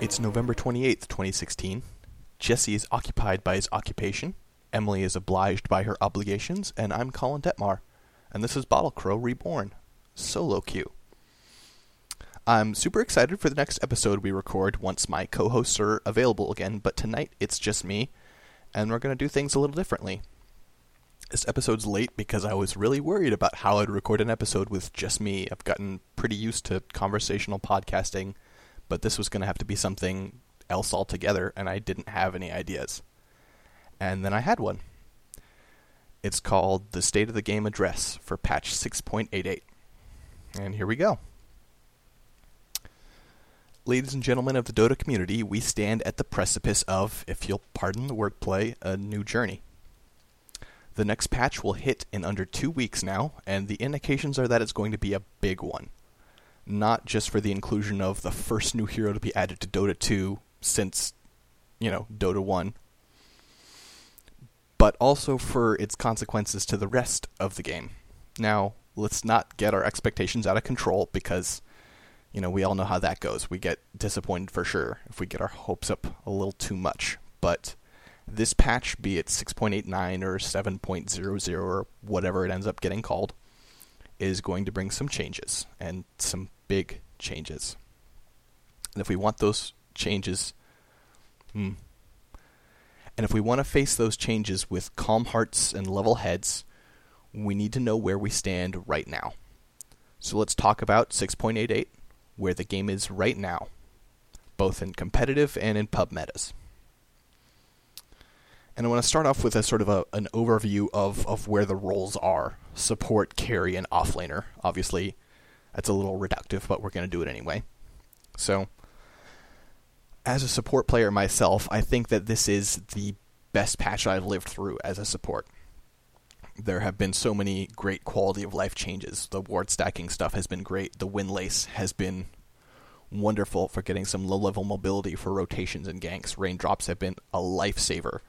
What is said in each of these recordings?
It's November 28th, 2016. Jesse is occupied by his occupation. Emily is obliged by her obligations, and I'm Colin Detmar. And this is Bottle Crow Reborn, solo queue. I'm super excited for the next episode we record once my co hosts are available again, but tonight it's just me, and we're going to do things a little differently. This episode's late because I was really worried about how I'd record an episode with just me. I've gotten pretty used to conversational podcasting, but this was going to have to be something else altogether, and I didn't have any ideas. And then I had one. It's called the State of the Game Address for patch 6.88. And here we go. Ladies and gentlemen of the Dota community, we stand at the precipice of, if you'll pardon the wordplay, a new journey. The next patch will hit in under two weeks now, and the indications are that it's going to be a big one. Not just for the inclusion of the first new hero to be added to Dota 2 since, you know, Dota 1, but also for its consequences to the rest of the game. Now, let's not get our expectations out of control because, you know, we all know how that goes. We get disappointed for sure if we get our hopes up a little too much. But this patch, be it 6.89 or 7.00 or whatever it ends up getting called, is going to bring some changes and some big changes. And if we want those changes, hmm, and if we want to face those changes with calm hearts and level heads, we need to know where we stand right now. So let's talk about 6.88, where the game is right now, both in competitive and in pub metas. And I want to start off with a sort of a, an overview of, of where the roles are support, carry, and offlaner. Obviously, that's a little reductive, but we're going to do it anyway. So, as a support player myself, I think that this is the best patch I've lived through as a support. There have been so many great quality of life changes. The ward stacking stuff has been great. The Wind Lace has been wonderful for getting some low level mobility for rotations and ganks. Raindrops have been a lifesaver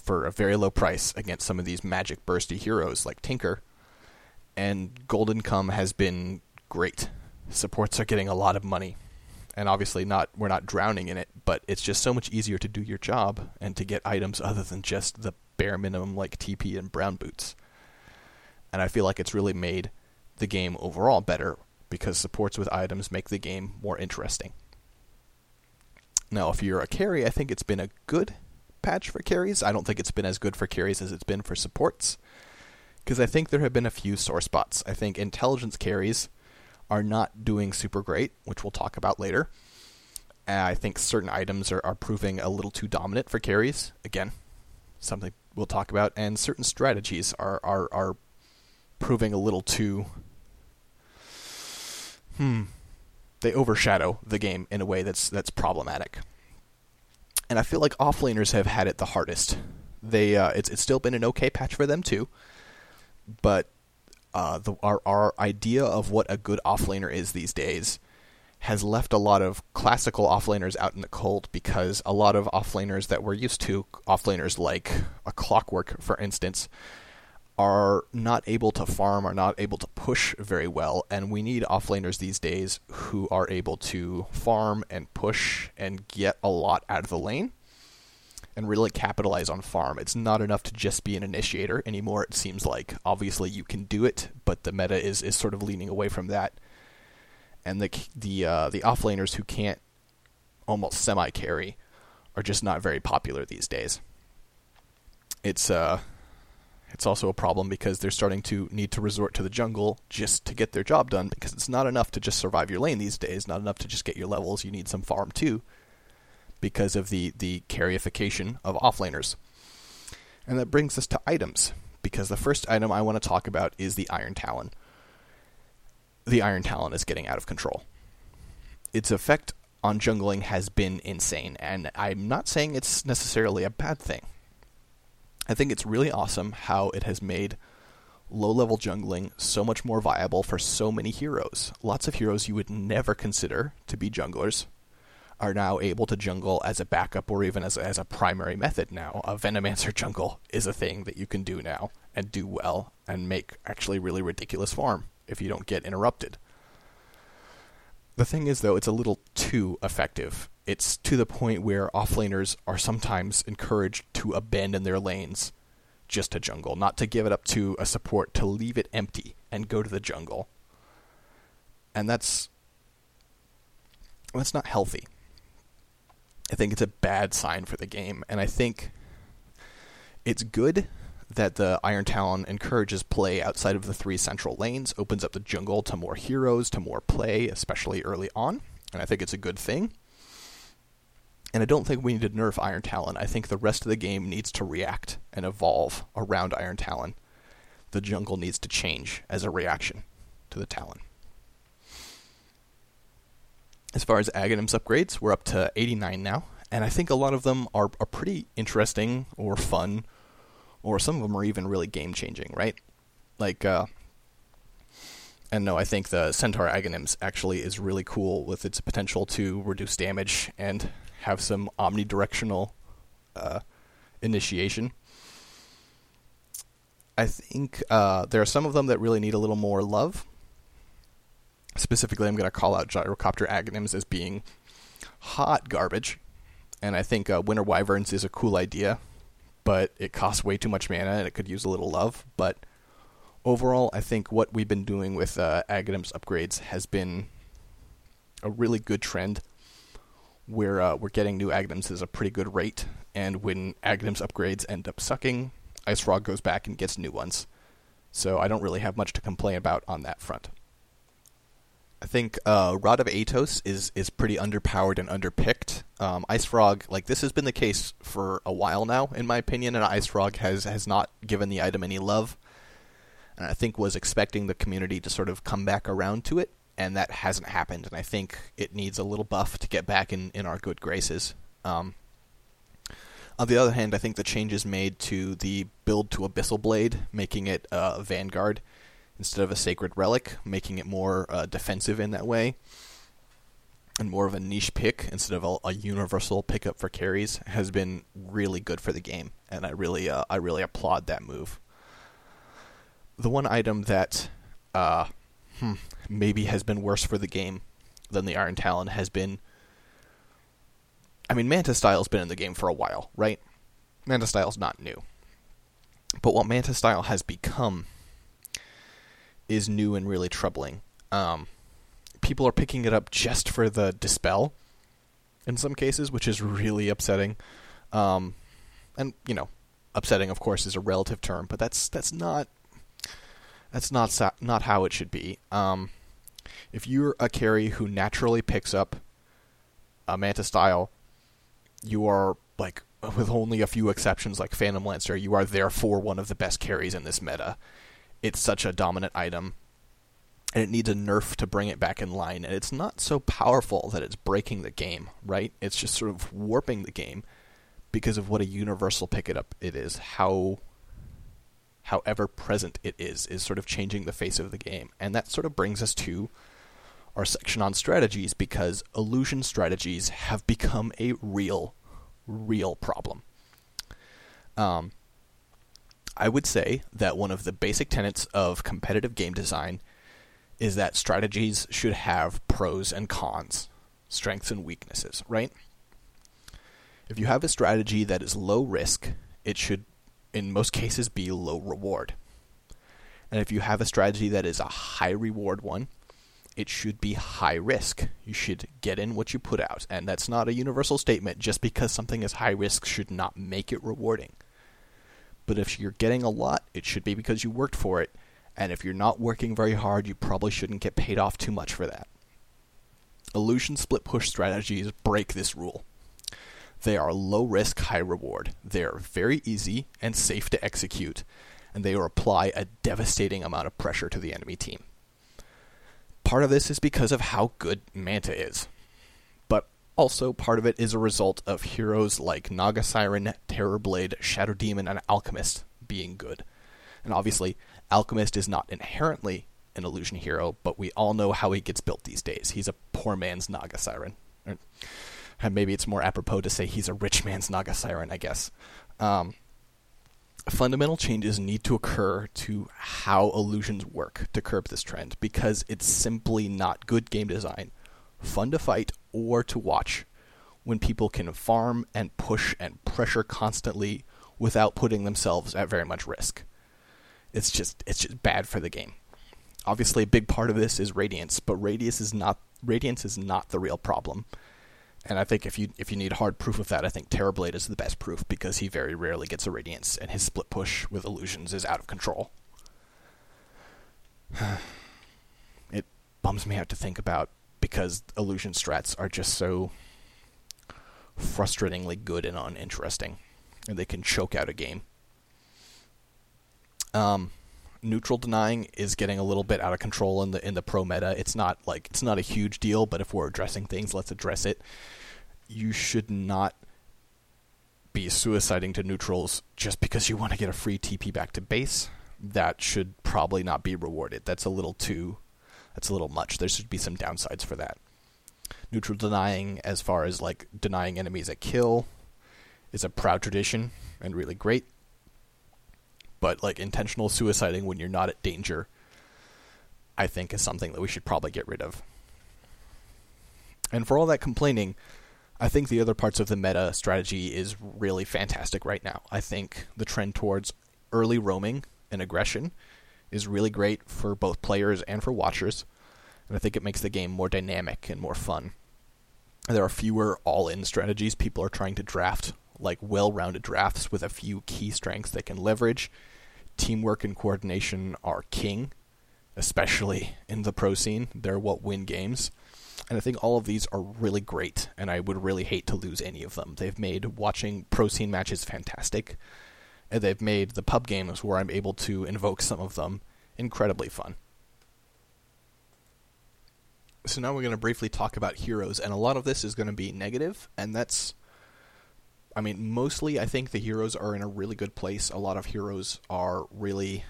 for a very low price against some of these magic bursty heroes like Tinker. And gold income has been great. Supports are getting a lot of money. And obviously not we're not drowning in it, but it's just so much easier to do your job and to get items other than just the bare minimum like TP and brown boots. And I feel like it's really made the game overall better because supports with items make the game more interesting. Now, if you're a carry, I think it's been a good patch for carries. I don't think it's been as good for carries as it's been for supports. Because I think there have been a few sore spots. I think intelligence carries are not doing super great, which we'll talk about later. I think certain items are, are proving a little too dominant for carries. Again, something we'll talk about. And certain strategies are, are, are proving a little too. Hmm. They overshadow the game in a way that's that's problematic and I feel like offlaners have had it the hardest. They uh, it's it's still been an okay patch for them too, but uh, the, our our idea of what a good offlaner is these days has left a lot of classical offlaners out in the cold because a lot of offlaners that we're used to, offlaners like a Clockwork, for instance, are not able to farm, are not able to push very well, and we need offlaners these days who are able to farm and push and get a lot out of the lane and really capitalize on farm. It's not enough to just be an initiator anymore, it seems like. Obviously you can do it, but the meta is, is sort of leaning away from that. And the the uh, the offlaners who can't almost semi carry are just not very popular these days. It's uh it's also a problem because they're starting to need to resort to the jungle just to get their job done because it's not enough to just survive your lane these days, not enough to just get your levels. You need some farm too because of the, the carryification of offlaners. And that brings us to items because the first item I want to talk about is the Iron Talon. The Iron Talon is getting out of control. Its effect on jungling has been insane, and I'm not saying it's necessarily a bad thing. I think it's really awesome how it has made low level jungling so much more viable for so many heroes. Lots of heroes you would never consider to be junglers are now able to jungle as a backup or even as as a primary method now. A Venomancer jungle is a thing that you can do now and do well and make actually really ridiculous farm if you don't get interrupted. The thing is, though, it's a little too effective. It's to the point where offlaners are sometimes encouraged to abandon their lanes just to jungle, not to give it up to a support, to leave it empty and go to the jungle. And that's that's not healthy. I think it's a bad sign for the game, and I think it's good that the Iron Talon encourages play outside of the three central lanes, opens up the jungle to more heroes, to more play, especially early on, and I think it's a good thing. And I don't think we need to nerf Iron Talon. I think the rest of the game needs to react and evolve around Iron Talon. The jungle needs to change as a reaction to the Talon. As far as Aghanim's upgrades, we're up to 89 now, and I think a lot of them are, are pretty interesting or fun, or some of them are even really game changing, right? Like, uh, and no, I think the Centaur Aghanims actually is really cool with its potential to reduce damage and have some omnidirectional uh, initiation. I think uh, there are some of them that really need a little more love. Specifically, I'm going to call out Gyrocopter Aghanims as being hot garbage. And I think uh, Winter Wyverns is a cool idea, but it costs way too much mana and it could use a little love. But overall, I think what we've been doing with uh, upgrades has been a really good trend we're uh, we're getting new Aghanims at a pretty good rate, and when Aghanims upgrades end up sucking, IceFrog goes back and gets new ones. So I don't really have much to complain about on that front. I think uh, Rod of Atos is is pretty underpowered and underpicked. Um, IceFrog, like this has been the case for a while now, in my opinion, and IceFrog has has not given the item any love, and I think was expecting the community to sort of come back around to it and that hasn't happened. And I think it needs a little buff to get back in, in our good graces. Um, on the other hand, I think the changes made to the build to Abyssal Blade, making it uh, Vanguard instead of a Sacred Relic, making it more uh, defensive in that way, and more of a niche pick instead of a, a, universal pickup for carries, has been really good for the game, and I really, uh, I really applaud that move. The one item that uh, hmm, maybe has been worse for the game than the Iron Talon has been. I mean, Manta Style's been in the game for a while, right? Manta Style's not new. But what Manta Style has become is new and really troubling. Um, people are picking it up just for the dispel in some cases, which is really upsetting. Um, and you know, upsetting, of course, is a relative term, but that's that's not that's not not how it should be. Um, if you're a carry who naturally picks up a Manta style, you are like with only a few exceptions like Phantom Lancer, you are therefore one of the best carries in this meta. It's such a dominant item, and it needs a nerf to bring it back in line. And it's not so powerful that it's breaking the game, right? It's just sort of warping the game because of what a universal pick it up it is. How however present it is, is sort of changing the face of the game. And that sort of brings us to our section on strategies because illusion strategies have become a real, real problem. Um, I would say that one of the basic tenets of competitive game design is that strategies should have pros and cons, strengths and weaknesses, right? If you have a strategy that is low risk, it should in most cases be low reward. And if you have a strategy that is a high reward one, it should be high risk. You should get in what you put out. And that's not a universal statement. Just because something is high risk should not make it rewarding. But if you're getting a lot, it should be because you worked for it. And if you're not working very hard, you probably shouldn't get paid off too much for that. Illusion split push strategies break this rule. They are low risk, high reward. They are very easy and safe to execute, and they apply a devastating amount of pressure to the enemy team. Part of this is because of how good Manta is, but also part of it is a result of heroes like Naga Siren, Terrorblade, Shadow Demon, and Alchemist being good. And obviously, Alchemist is not inherently an illusion hero, but we all know how he gets built these days. He's a poor man's Naga Siren maybe it's more apropos to say he's a rich man's Naga Siren, I guess. Um, fundamental changes need to occur to how illusions work to curb this trend because it's simply not good game design fun to fight or to watch when people can farm and push and pressure constantly without putting themselves at very much risk. It's just it's just bad for the game. Obviously, a big part of this is Radiance, but Radiance is not Radiance is not the real problem. And I think if you if you need hard proof of that, I think Terrorblade is the best proof because he very rarely gets a Radiance, and his split push with illusions is out of control. it bums me out to think about because illusion strats are just so frustratingly good and uninteresting, and they can choke out a game. Um, neutral denying is getting a little bit out of control in the in the pro meta. It's not like it's not a huge deal, but if we're addressing things, let's address it. You should not be suiciding to neutrals just because you want to get a free TP back to base. That should probably not be rewarded. That's a little too that's a little much. There should be some downsides for that. Neutral denying as far as like denying enemies a kill is a proud tradition and really great but like intentional suiciding when you're not at danger, I think is something that we should probably get rid of. And for all that complaining, I think the other parts of the meta strategy is really fantastic right now. I think the trend towards early roaming and aggression is really great for both players and for watchers, and I think it makes the game more dynamic and more fun. There are fewer all in strategies people are trying to draft, like well rounded drafts with a few key strengths they can leverage teamwork and coordination are king, especially in the pro scene. They're what win games. And I think all of these are really great, and I would really hate to lose any of them. They've made watching pro scene matches fantastic, and they've made the pub games where I'm able to invoke some of them incredibly fun. So now we're going to briefly talk about heroes, and a lot of this is going to be negative, and that's I mean, mostly I think the heroes are in a really good place. A lot of heroes are really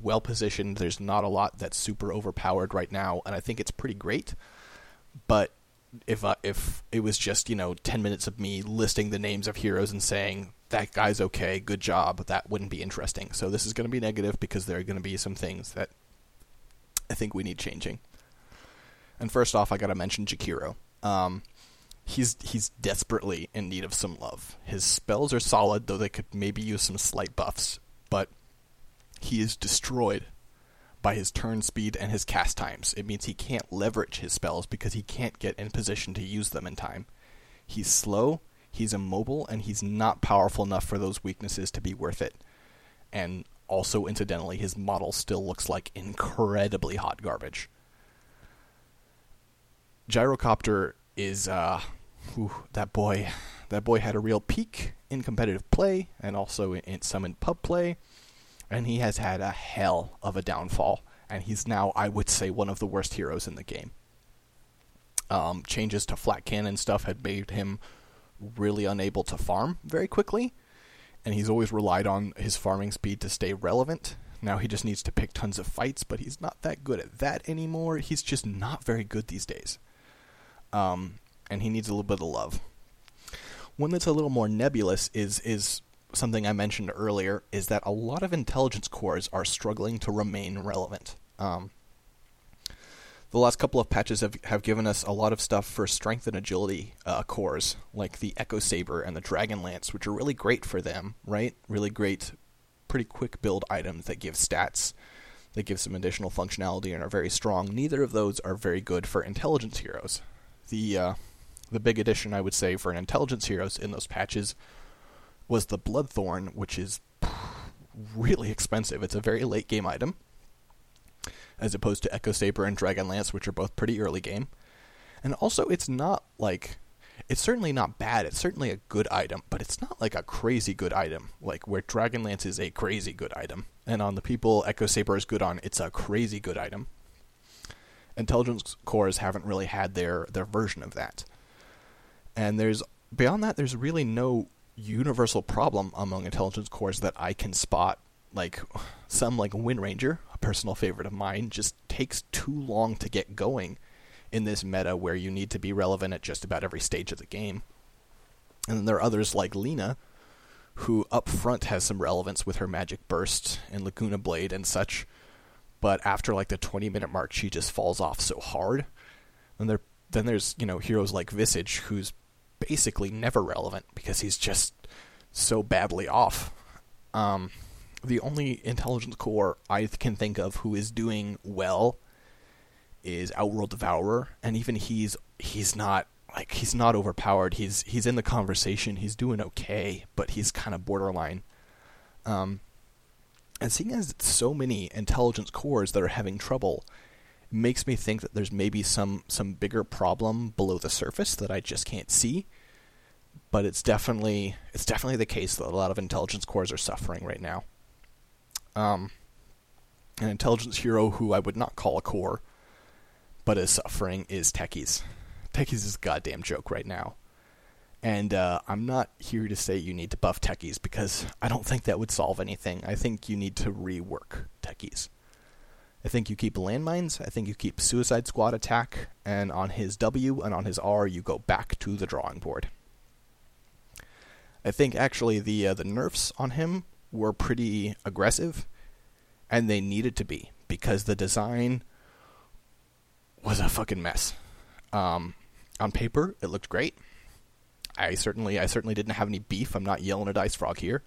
well positioned. There's not a lot that's super overpowered right now, and I think it's pretty great. But if uh, if it was just you know ten minutes of me listing the names of heroes and saying that guy's okay, good job, that wouldn't be interesting. So this is going to be negative because there are going to be some things that I think we need changing. And first off, I got to mention Jakiro. Um, he's he's desperately in need of some love. His spells are solid, though they could maybe use some slight buffs, but he is destroyed by his turn speed and his cast times. It means he can't leverage his spells because he can't get in position to use them in time. He's slow, he's immobile, and he's not powerful enough for those weaknesses to be worth it. And also, incidentally, his model still looks like incredibly hot garbage. Gyrocopter is uh, whew, that boy. That boy had a real peak in competitive play and also in, some in pub play, and he has had a hell of a downfall. And he's now, I would say, one of the worst heroes in the game. Um, changes to Flak Cannon stuff had made him really unable to farm very quickly, and he's always relied on his farming speed to stay relevant. Now he just needs to pick tons of fights, but he's not that good at that anymore. He's just not very good these days um, and he needs a little bit of love. One that's a little more nebulous is is something I mentioned earlier is that a lot of intelligence cores are struggling to remain relevant. Um, the last couple of patches have, have given us a lot of stuff for strength and agility uh, cores, like the Echo Saber and the Dragon Lance, which are really great for them, right? Really great, pretty quick build items that give stats, that give some additional functionality and are very strong. Neither of those are very good for intelligence heroes the uh, the big addition I would say for an intelligence heroes in those patches was the Bloodthorn, which is really expensive. It's a very late game item, as opposed to Echo Saber and Dragon Lance, which are both pretty early game. And also, it's not like it's certainly not bad. It's certainly a good item, but it's not like a crazy good item. Like where Dragonlance is a crazy good item, and on the people Echo Saber is good on, it's a crazy good item intelligence cores haven't really had their their version of that. And there's beyond that, there's really no universal problem among intelligence cores that I can spot. Like some like Wind Ranger, a personal favorite of mine, just takes too long to get going in this meta where you need to be relevant at just about every stage of the game. And then there are others like Lina, who up front has some relevance with her magic burst and Laguna Blade and such, but after like the 20 minute mark, she just falls off so hard. And there then there's you know heroes like Visage, who's basically never relevant because he's just so badly off. Um, the only intelligence core I can think of who is doing well is Outworld Devourer, and even he's he's not like he's not overpowered. He's he's in the conversation. He's doing okay, but he's kind of borderline. Um, and seeing as it's so many intelligence cores that are having trouble, makes me think that there's maybe some some bigger problem below the surface that I just can't see. But it's definitely it's definitely the case that a lot of intelligence cores are suffering right now. Um, an intelligence hero who I would not call a core, but is suffering is Techies. Techies is a goddamn joke right now. And uh, I'm not here to say you need to buff Techies because I don't think that would solve anything. I think you need to rework Techies. I think you keep landmines. I think you keep Suicide Squad attack, and on his W and on his R, you go back to the drawing board. I think actually the uh, the nerfs on him were pretty aggressive, and they needed to be because the design was a fucking mess. Um, on paper, it looked great. I certainly, I certainly didn't have any beef. I'm not yelling at IceFrog here,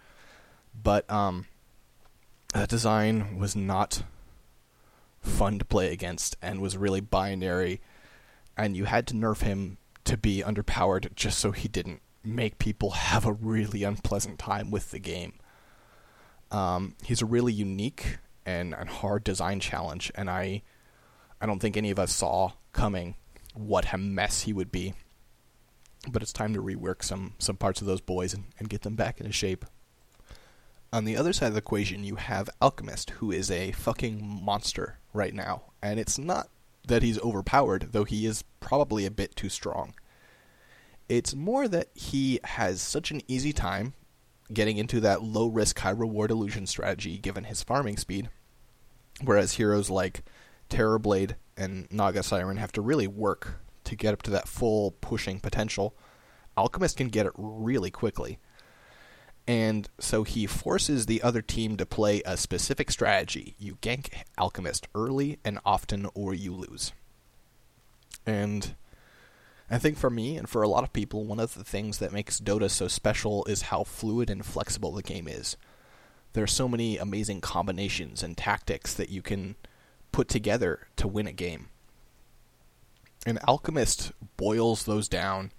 but um, that design was not fun to play against and was really binary, and you had to nerf him to be underpowered just so he didn't make people have a really unpleasant time with the game. Um, he's a really unique and, and hard design challenge, and I I don't think any of us saw coming what a mess he would be. But it's time to rework some some parts of those boys and, and get them back into shape. On the other side of the equation, you have Alchemist, who is a fucking monster right now. And it's not that he's overpowered, though he is probably a bit too strong. It's more that he has such an easy time getting into that low risk, high reward illusion strategy given his farming speed. Whereas heroes like Terrorblade and Naga Siren have to really work to get up to that full pushing potential. Alchemist can get it really quickly. And so he forces the other team to play a specific strategy. You gank Alchemist early and often, or you lose. And I think for me and for a lot of people, one of the things that makes Dota so special is how fluid and flexible the game is. There are so many amazing combinations and tactics that you can put together to win a game. And Alchemist boils those down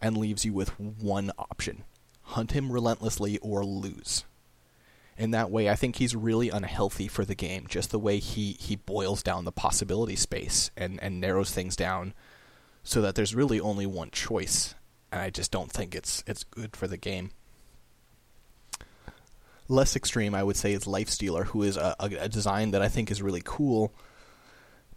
and leaves you with one option hunt him relentlessly or lose. In that way, I think he's really unhealthy for the game, just the way he, he boils down the possibility space and, and narrows things down so that there's really only one choice. And I just don't think it's it's good for the game. Less extreme, I would say, is Lifestealer, who is a, a, design that I think is really cool,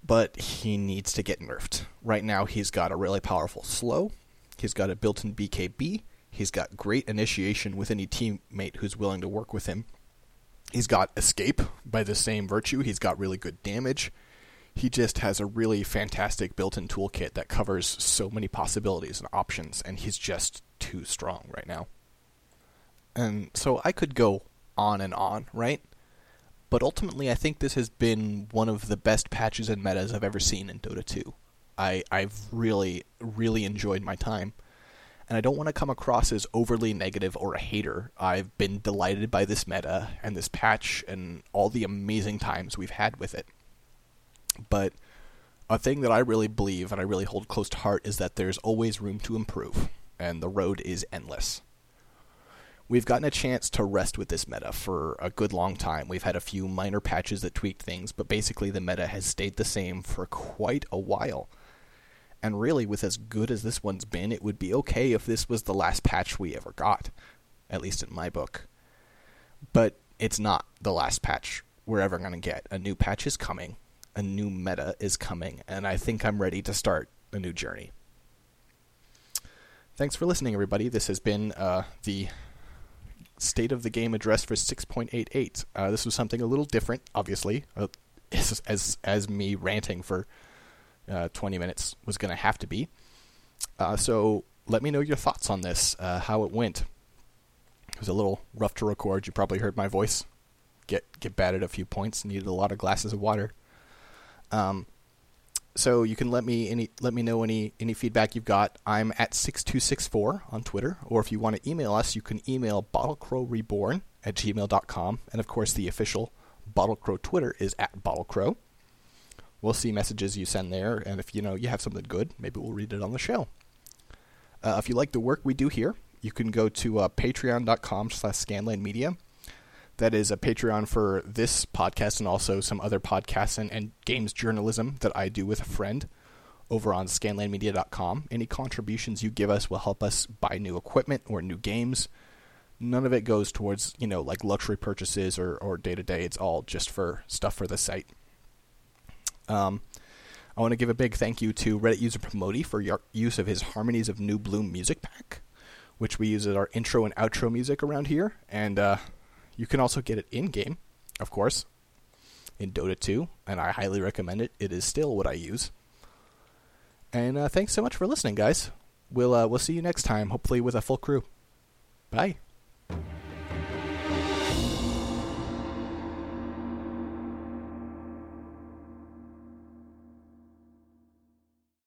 but he needs to get nerfed. Right now, he's got a really powerful slow, he's got a built in BKB, He's got great initiation with any teammate who's willing to work with him. He's got escape by the same virtue. He's got really good damage. He just has a really fantastic built in toolkit that covers so many possibilities and options, and he's just too strong right now. And so I could go on and on, right? But ultimately, I think this has been one of the best patches and metas I've ever seen in Dota 2. I, I've really, really enjoyed my time and I don't want to come across as overly negative or a hater. I've been delighted by this meta and this patch and all the amazing times we've had with it. But a thing that I really believe and I really hold close to heart is that there's always room to improve, and the road is endless. We've gotten a chance to rest with this meta for a good long time. We've had a few minor patches that tweaked things, but basically the meta has stayed the same for quite a while. And really, with as good as this one's been, it would be okay if this was the last patch we ever got, at least in my book. But it's not the last patch we're ever going to get. A new patch is coming, a new meta is coming, and I think I'm ready to start a new journey. Thanks for listening, everybody. This has been uh, the state of the game address for 6.88. Uh, this was something a little different, obviously, uh, as, as as me ranting for uh, 20 minutes was going to have to be. Uh, so let me know your thoughts on this, uh, how it went. It was a little rough to record. You probably heard my voice get get batted a few points. Needed a lot of glasses of water. Um, so you can let me any let me know any any feedback you've got. I'm at six two six four on Twitter, or if you want to email us, you can email bottlecrowreborn at gmail.com. And of course, the official Bottlecrow Twitter is at bottlecrow. We'll see messages you send there, and if you know you have something good, maybe we'll read it on the show. Uh, if you like the work we do here, you can go to uh, patreon.com slash scanlandmedia. That is a Patreon for this podcast and also some other podcasts and, and games journalism that I do with a friend over on scanlandmedia.com. Any contributions you give us will help us buy new equipment or new games. None of it goes towards, you know, like luxury purchases or, or day-to-day. It's all just for stuff for the site. Um, I want to give a big thank you to Reddit user Promoti for your use of his Harmonies of New Bloom music pack, which we use as our intro and outro music around here. And uh, you can also get it in game, of course, in Dota 2, and I highly recommend it. It is still what I use. And uh, thanks so much for listening, guys. We'll uh, we'll see you next time, hopefully with a full crew. Bye.